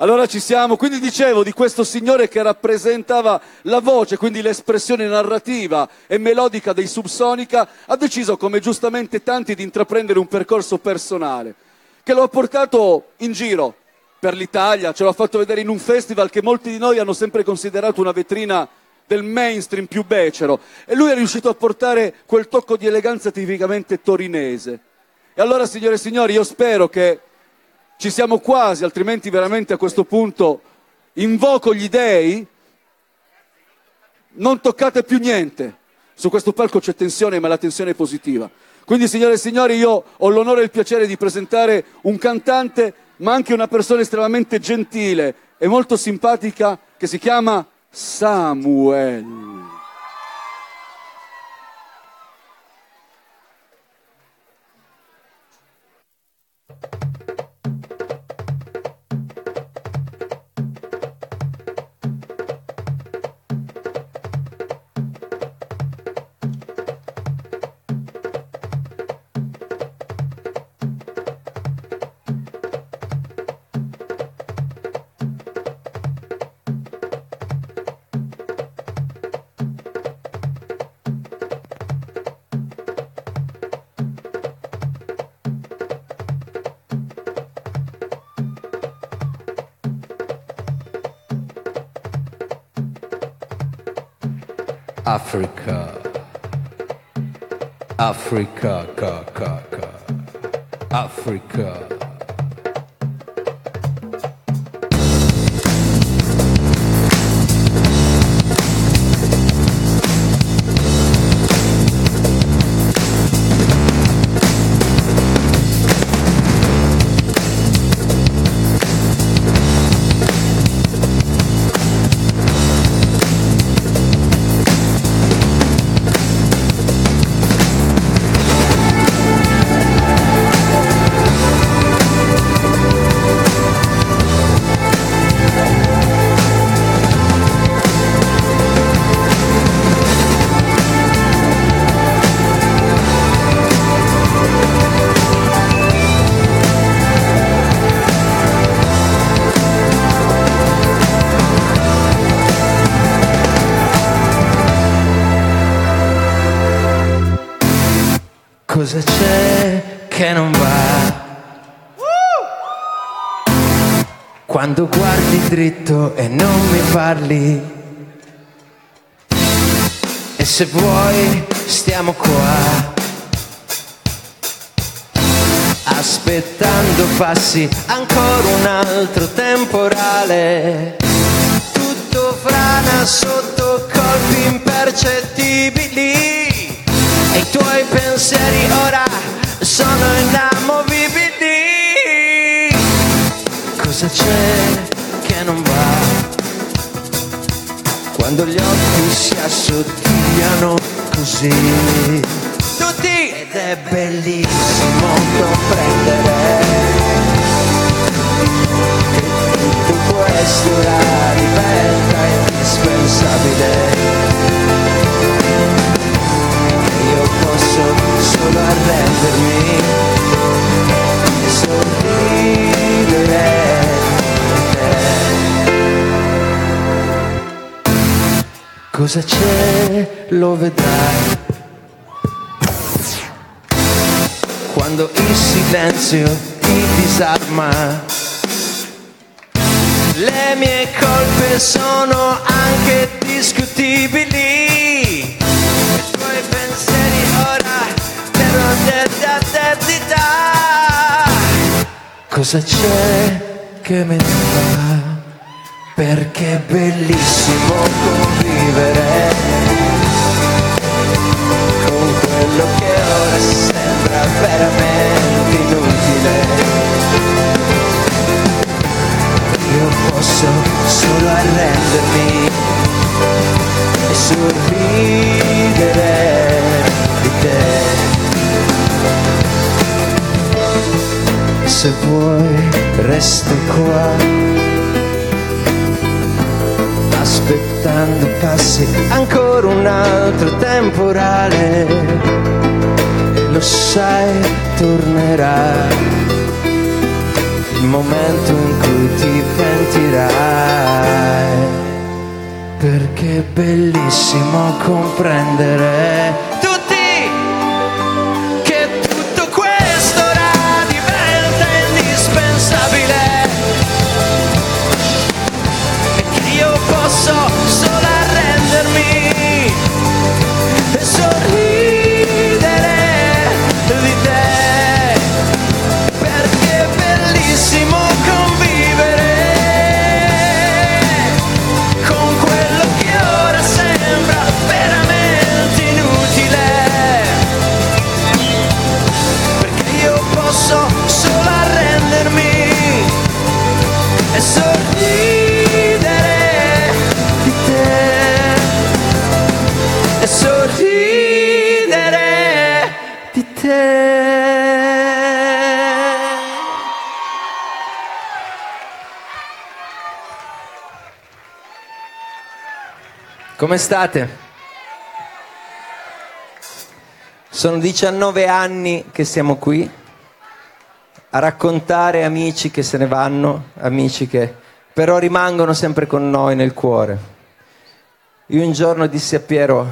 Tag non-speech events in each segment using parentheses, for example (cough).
Allora ci siamo, quindi dicevo di questo signore che rappresentava la voce, quindi l'espressione narrativa e melodica dei Subsonica, ha deciso, come giustamente tanti, di intraprendere un percorso personale, che lo ha portato in giro per l'Italia, ce l'ha fatto vedere in un festival che molti di noi hanno sempre considerato una vetrina del mainstream più becero, e lui è riuscito a portare quel tocco di eleganza tipicamente torinese. E allora, signore e signori, io spero che ci siamo quasi, altrimenti veramente a questo punto invoco gli dei, non toccate più niente. Su questo palco c'è tensione, ma la tensione è positiva. Quindi, signore e signori, io ho l'onore e il piacere di presentare un cantante, ma anche una persona estremamente gentile e molto simpatica che si chiama Samuel. Africa. Africa, ka, ka, ka. Africa. Cosa c'è che non va? Quando guardi dritto e non mi parli. E se vuoi stiamo qua. Aspettando passi ancora un altro temporale. Tutto frana sotto colpi impercettibili. Pensieri ora sono inamovibili. Cosa c'è che non va? Quando gli occhi si assottigliano così. Tutti ed è bellissimo comprendere tutto questo ora diventa indispensabile io posso solo arrendermi e sorridere Cosa c'è? Lo vedrai. Quando il silenzio ti disarma. Le mie colpe sono anche discutibili d'età Cosa c'è che ne va? Perché è bellissimo convivere con quello che ora sembra veramente inutile. Io posso solo arrendermi e sorridere Se vuoi resto qua, aspettando passi ancora un altro temporale. Lo sai, tornerà. Il momento in cui ti pentirai. Perché è bellissimo comprendere Come state? Sono 19 anni che siamo qui a raccontare amici che se ne vanno, amici che però rimangono sempre con noi nel cuore. Io un giorno dissi a Piero,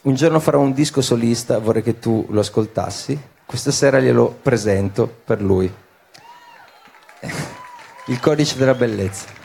un giorno farò un disco solista, vorrei che tu lo ascoltassi, questa sera glielo presento per lui. (laughs) Il codice della bellezza.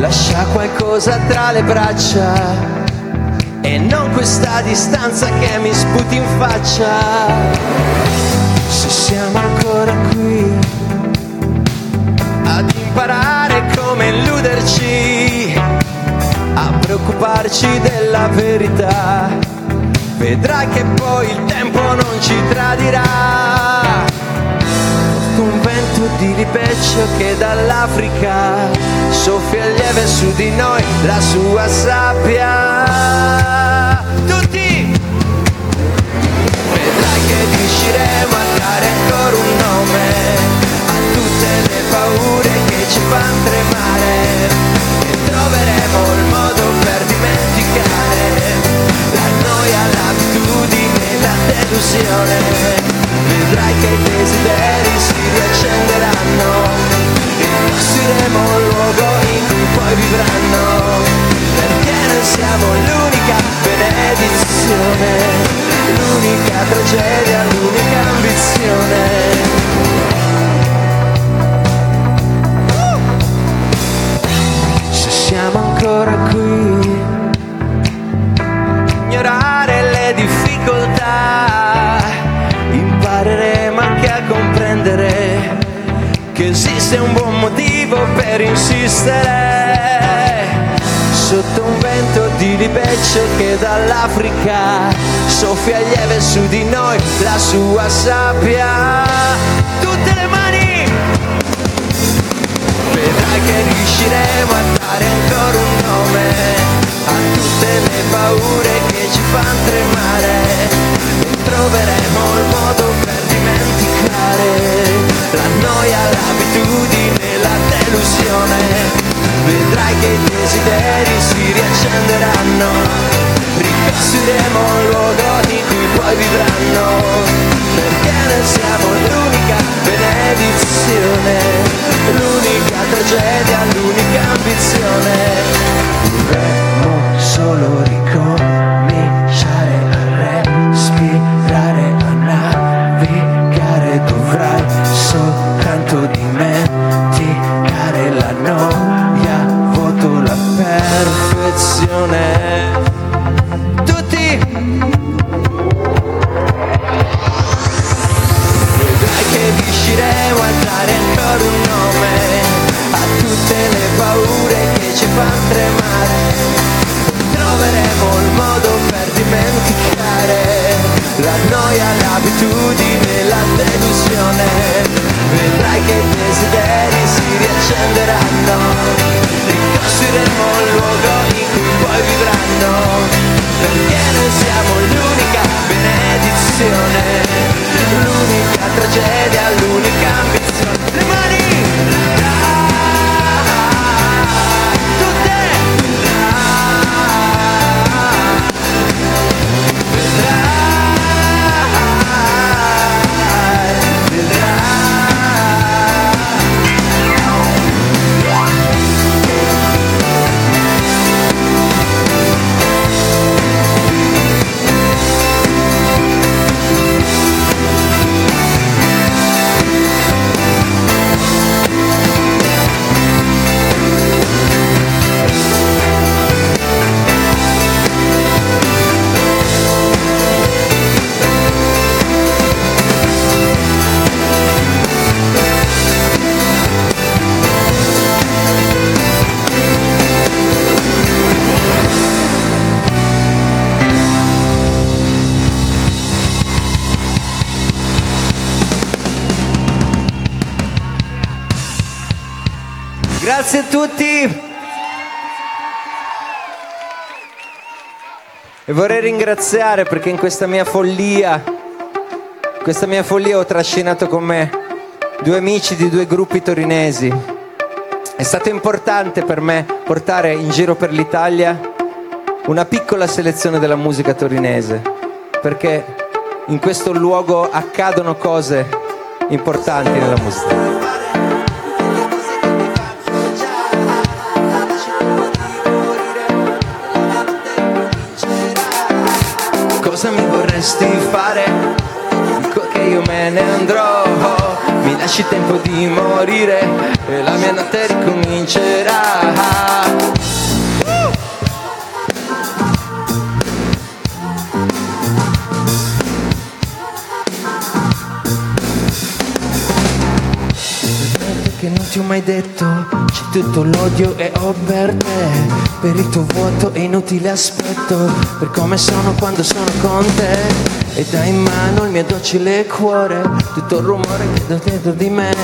Lascia qualcosa tra le braccia e non questa distanza che mi sputi in faccia. Se siamo ancora qui ad imparare come illuderci, a preoccuparci della verità. Vedrai che poi il tempo non ci tradirà. Di ripeccio che dall'Africa soffia lieve su di noi la sua sabbia. Tutti! Vedrai che riusciremo a dare ancora un nome a tutte le paure che ci fanno tremare e troveremo il libeccio che dall'Africa soffia lieve su di noi la sua sabbia. Tutte le mani! Vedrai che riusciremo a dare ancora un nome a tutte le paure che ci fanno tremare e troveremo il modo per dimenticare la noia, l'abitudine, la delusione. Vedrai che i desideri si riaccenderanno, ricostruiremo un luogo in cui poi vivranno, perché noi siamo l'unica benedizione, l'unica tragedia, l'unica ambizione. Dovremmo solo ricominciare Grazie a tutti. E vorrei ringraziare perché in questa mia follia, questa mia follia ho trascinato con me due amici di due gruppi torinesi. È stato importante per me portare in giro per l'Italia una piccola selezione della musica torinese, perché in questo luogo accadono cose importanti nella musica. Vorresti fare? Dico che io me ne andrò Mi lasci tempo di morire E la mia notte ricomincerà ti ho mai detto? C'è tutto l'odio e ho per te. Per il tuo vuoto è inutile aspetto Per come sono quando sono con te. E dai in mano il mio docile cuore Tutto il rumore che do dentro di me.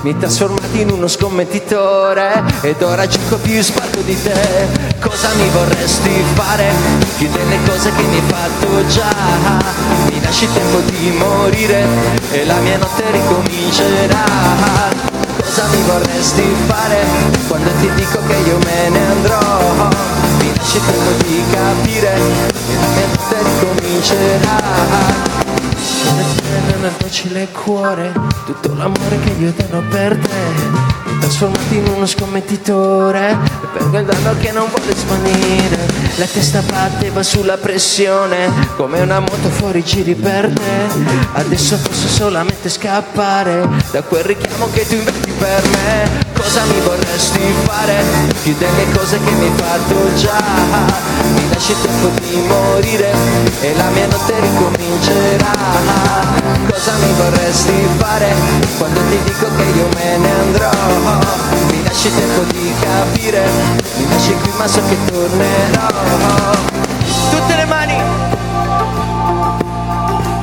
Mi hai trasformato in uno scommettitore Ed ora gioco più spalto di te. Cosa mi vorresti fare? Più delle cose che mi hai fatto già. Mi lasci tempo di morire E la mia notte ricomincerà Cosa mi vorresti fare quando ti dico che io me ne andrò? Mi lasci tempo di capire che la mia notte ricomincerà. Nel docile cuore tutto l'amore che io dono per te trasformati in uno scommettitore. E per quel danno che non vuole svanire. La testa batteva sulla pressione. Come una moto fuori giri per te adesso posso solamente scappare da quel richiamo che tu inventi per me. Cosa mi vorresti fare? Più delle cose che mi hai fatto già. Mi lasci tempo di morire e la mia notte ricomincerà cosa mi vorresti fare? Quando ti dico che io me ne andrò mi lasci tempo di capire mi lasci qui ma so che tornerò. Tutte le mani.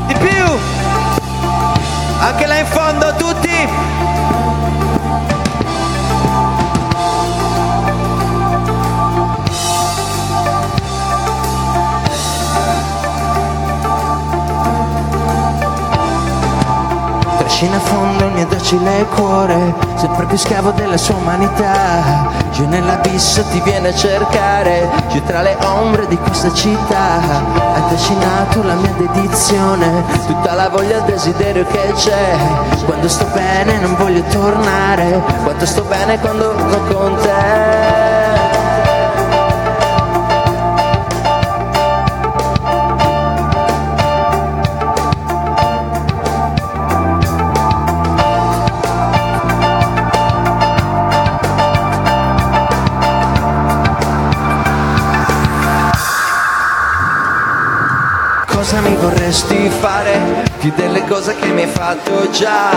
Di più. Anche là in fondo Trascina a fondo il mio docile cuore Sempre più schiavo della sua umanità. Giù nell'abisso ti viene a cercare Giù tra le ombre di questa città. Hai trascinato la mia dedizione Tutta la voglia e il desiderio che c'è. Quando sto bene non voglio tornare Quanto sto bene quando sono con te fare? Più delle cose che mi hai fatto già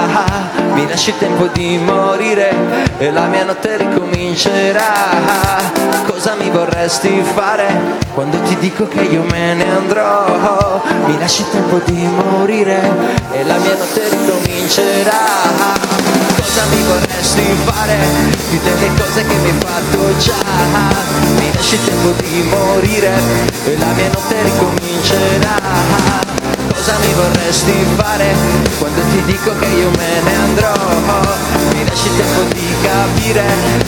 Mi lasci tempo di morire E la mia notte ricomincerà Cosa mi vorresti fare? Quando ti dico che io me ne andrò Mi lasci tempo di morire E la mia notte ricomincerà cosa mi vorresti fare Di delle cose che mi hai fatto già Mi lasci tempo di morire E la mia notte ricomincerà Cosa mi vorresti fare? Quando ti dico che io me ne andrò Mi lasci il tempo di capire.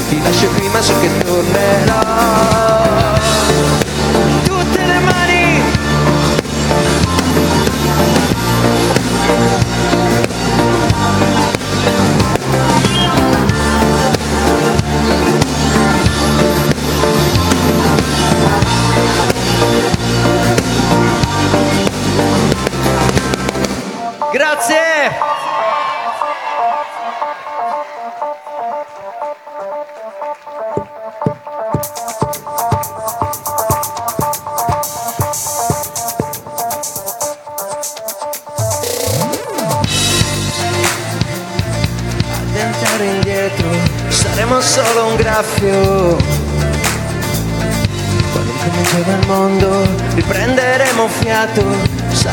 Ti lascio qui ma so che tornerò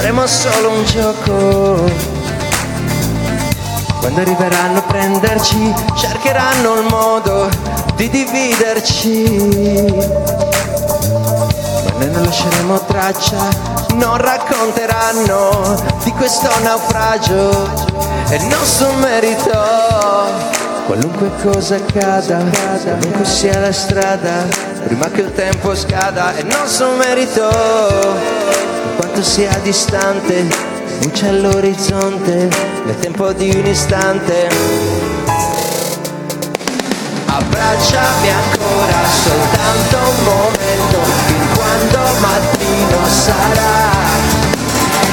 Saremo solo un gioco Quando arriveranno a prenderci cercheranno il modo di dividerci Ma noi non lasceremo traccia non racconteranno di questo naufragio e il nostro merito. Qualunque cosa accada, qualunque sia la strada, prima che il tempo scada, è nostro merito. Quanto sia distante, luce all'orizzonte, nel tempo di un istante. Abbracciami ancora soltanto un momento, fin quando mattino sarà.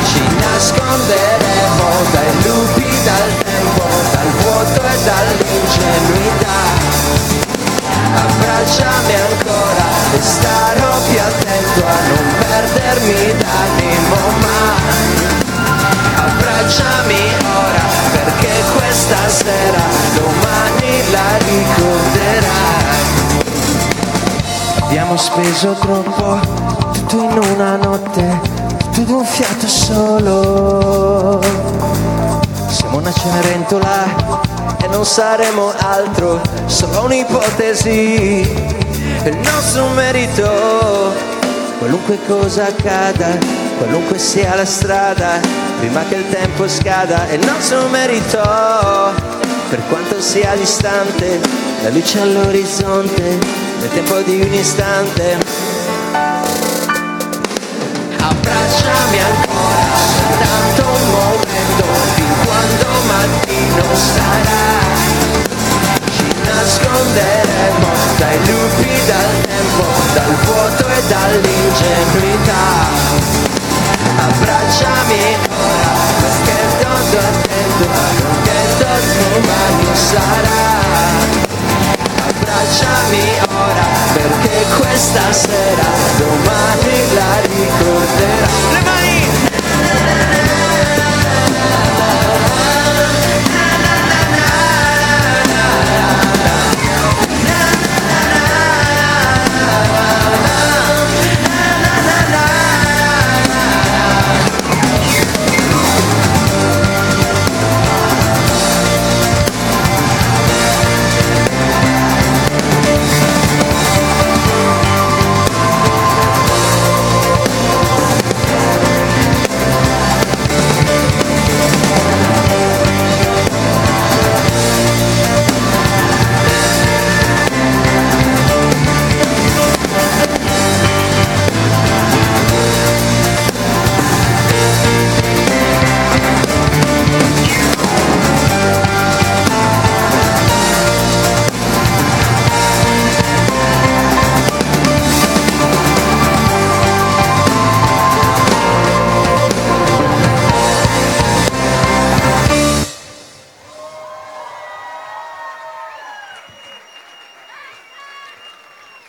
Ci nasconderemo dai lupi, dal tempo, dal vuoto e dall'ingenuità. Abbracciami ancora e starò più attento a non perdermi d'animo mai. Abbracciami ora perché questa sera domani la ricorderai. Abbiamo speso troppo, tutto in una notte, tutto un fiato solo. Siamo una cenerentola e non saremo altro, solo un'ipotesi. Il nostro merito, qualunque cosa accada, qualunque sia la strada, prima che il tempo scada, è il nostro merito. Per quanto sia distante, la luce all'orizzonte, nel tempo di un istante. Abbracciami ancora, soltanto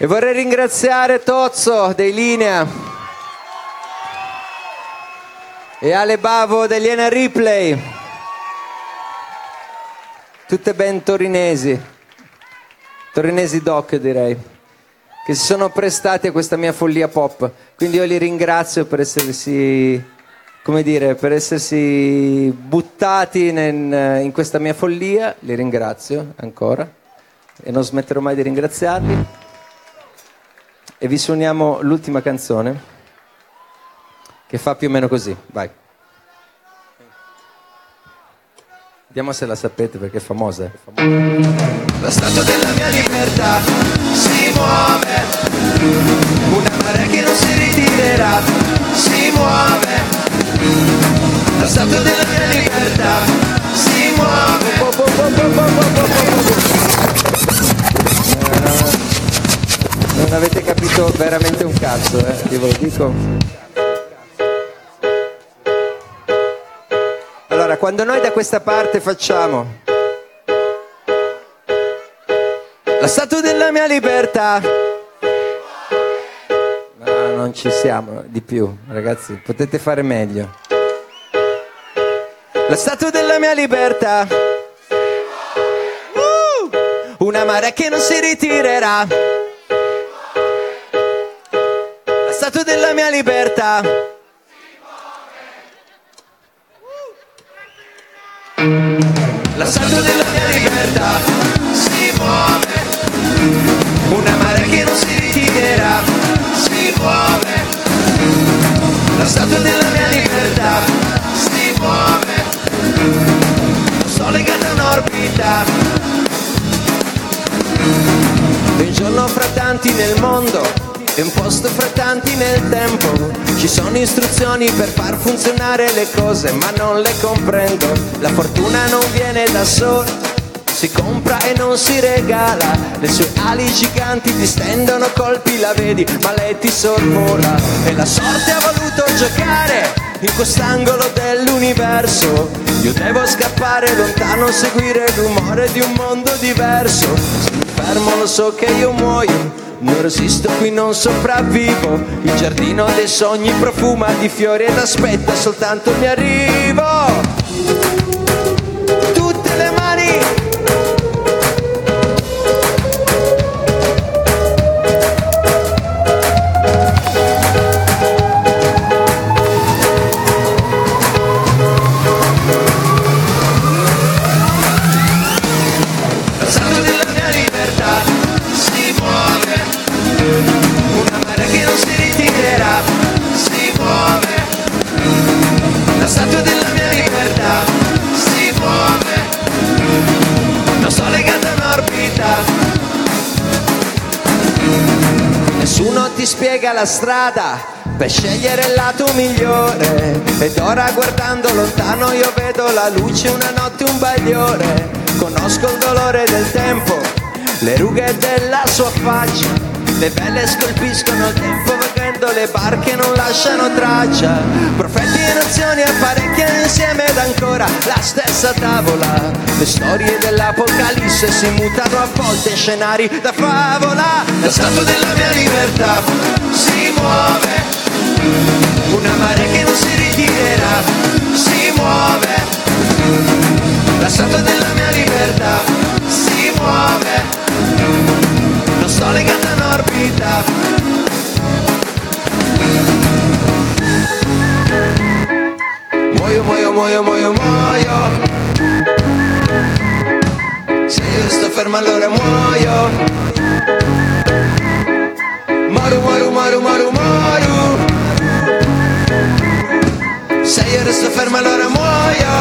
E vorrei ringraziare Tozzo dei Linea e Ale Bavo degli Ena Ripley. Tutte ben torinesi, torinesi doc direi, che si sono prestati a questa mia follia pop. Quindi io li ringrazio per essersi, come dire, per essersi buttati in, in questa mia follia, li ringrazio ancora e non smetterò mai di ringraziarli. E vi suoniamo l'ultima canzone che fa più o meno così. Vai. Vediamo se la sapete perché è famosa. È famosa. La statua della mia libertà si muove, una marea che non si ritirerà, si muove. La statua della mia libertà si muove. Non avete capito veramente un cazzo, eh? Io ve lo dico. quando noi da questa parte facciamo la statua della mia libertà. No, non ci siamo di più, ragazzi, potete fare meglio. La statua della mia libertà. Uh, una marea che non si ritirerà. La statua della mia libertà. La statua della mia libertà si muove, una marea che non si ritirerà, si muove. La statua della mia libertà si muove, non sto legata a un'orbita. Un giorno fra tanti nel mondo è un posto fra tanti nel tempo. Ci sono istruzioni per far funzionare le cose, ma non le comprendo. La fortuna non viene da sola, si compra e non si regala. Le sue ali giganti ti stendono colpi, la vedi, ma lei ti sorvola. E la sorte ha voluto giocare in quest'angolo dell'universo. Io devo scappare lontano, seguire il rumore di un mondo diverso. Mi fermo lo so che io muoio non resisto qui, non sopravvivo. Il giardino dei sogni profuma di fiori ed aspetta soltanto mio arrivo. La strada per scegliere il lato migliore. Ed ora guardando lontano io vedo la luce, una notte, un bagliore. Conosco il dolore del tempo, le rughe della sua faccia. Le vele scolpiscono il tempo vagando, le barche non lasciano traccia. Profeti e nazioni apparecchiano insieme ed ancora la stessa tavola. Le storie dell'Apocalisse si mutano a volte in scenari da favola. La statua della mia libertà si muove, una marea che non si ritirerà, si muove. La statua della mia libertà si muove, non sto legata a un'orbita. moyo, moyo, moyo, moyo. Si sto fermando ora muoio Maru, maru, maru, maru, maru. Se io resto fermo allora muoio